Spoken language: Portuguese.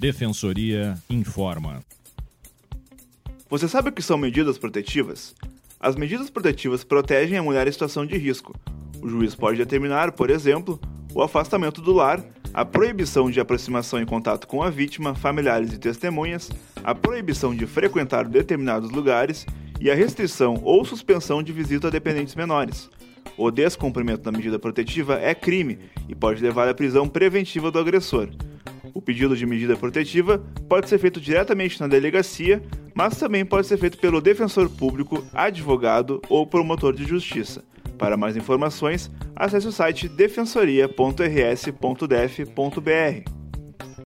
Defensoria informa. Você sabe o que são medidas protetivas? As medidas protetivas protegem a mulher em situação de risco. O juiz pode determinar, por exemplo, o afastamento do lar, a proibição de aproximação em contato com a vítima, familiares e testemunhas, a proibição de frequentar determinados lugares e a restrição ou suspensão de visita a dependentes menores. O descumprimento da medida protetiva é crime e pode levar à prisão preventiva do agressor. O pedido de medida protetiva pode ser feito diretamente na delegacia, mas também pode ser feito pelo defensor público, advogado ou promotor de justiça. Para mais informações, acesse o site defensoria.rs.def.br.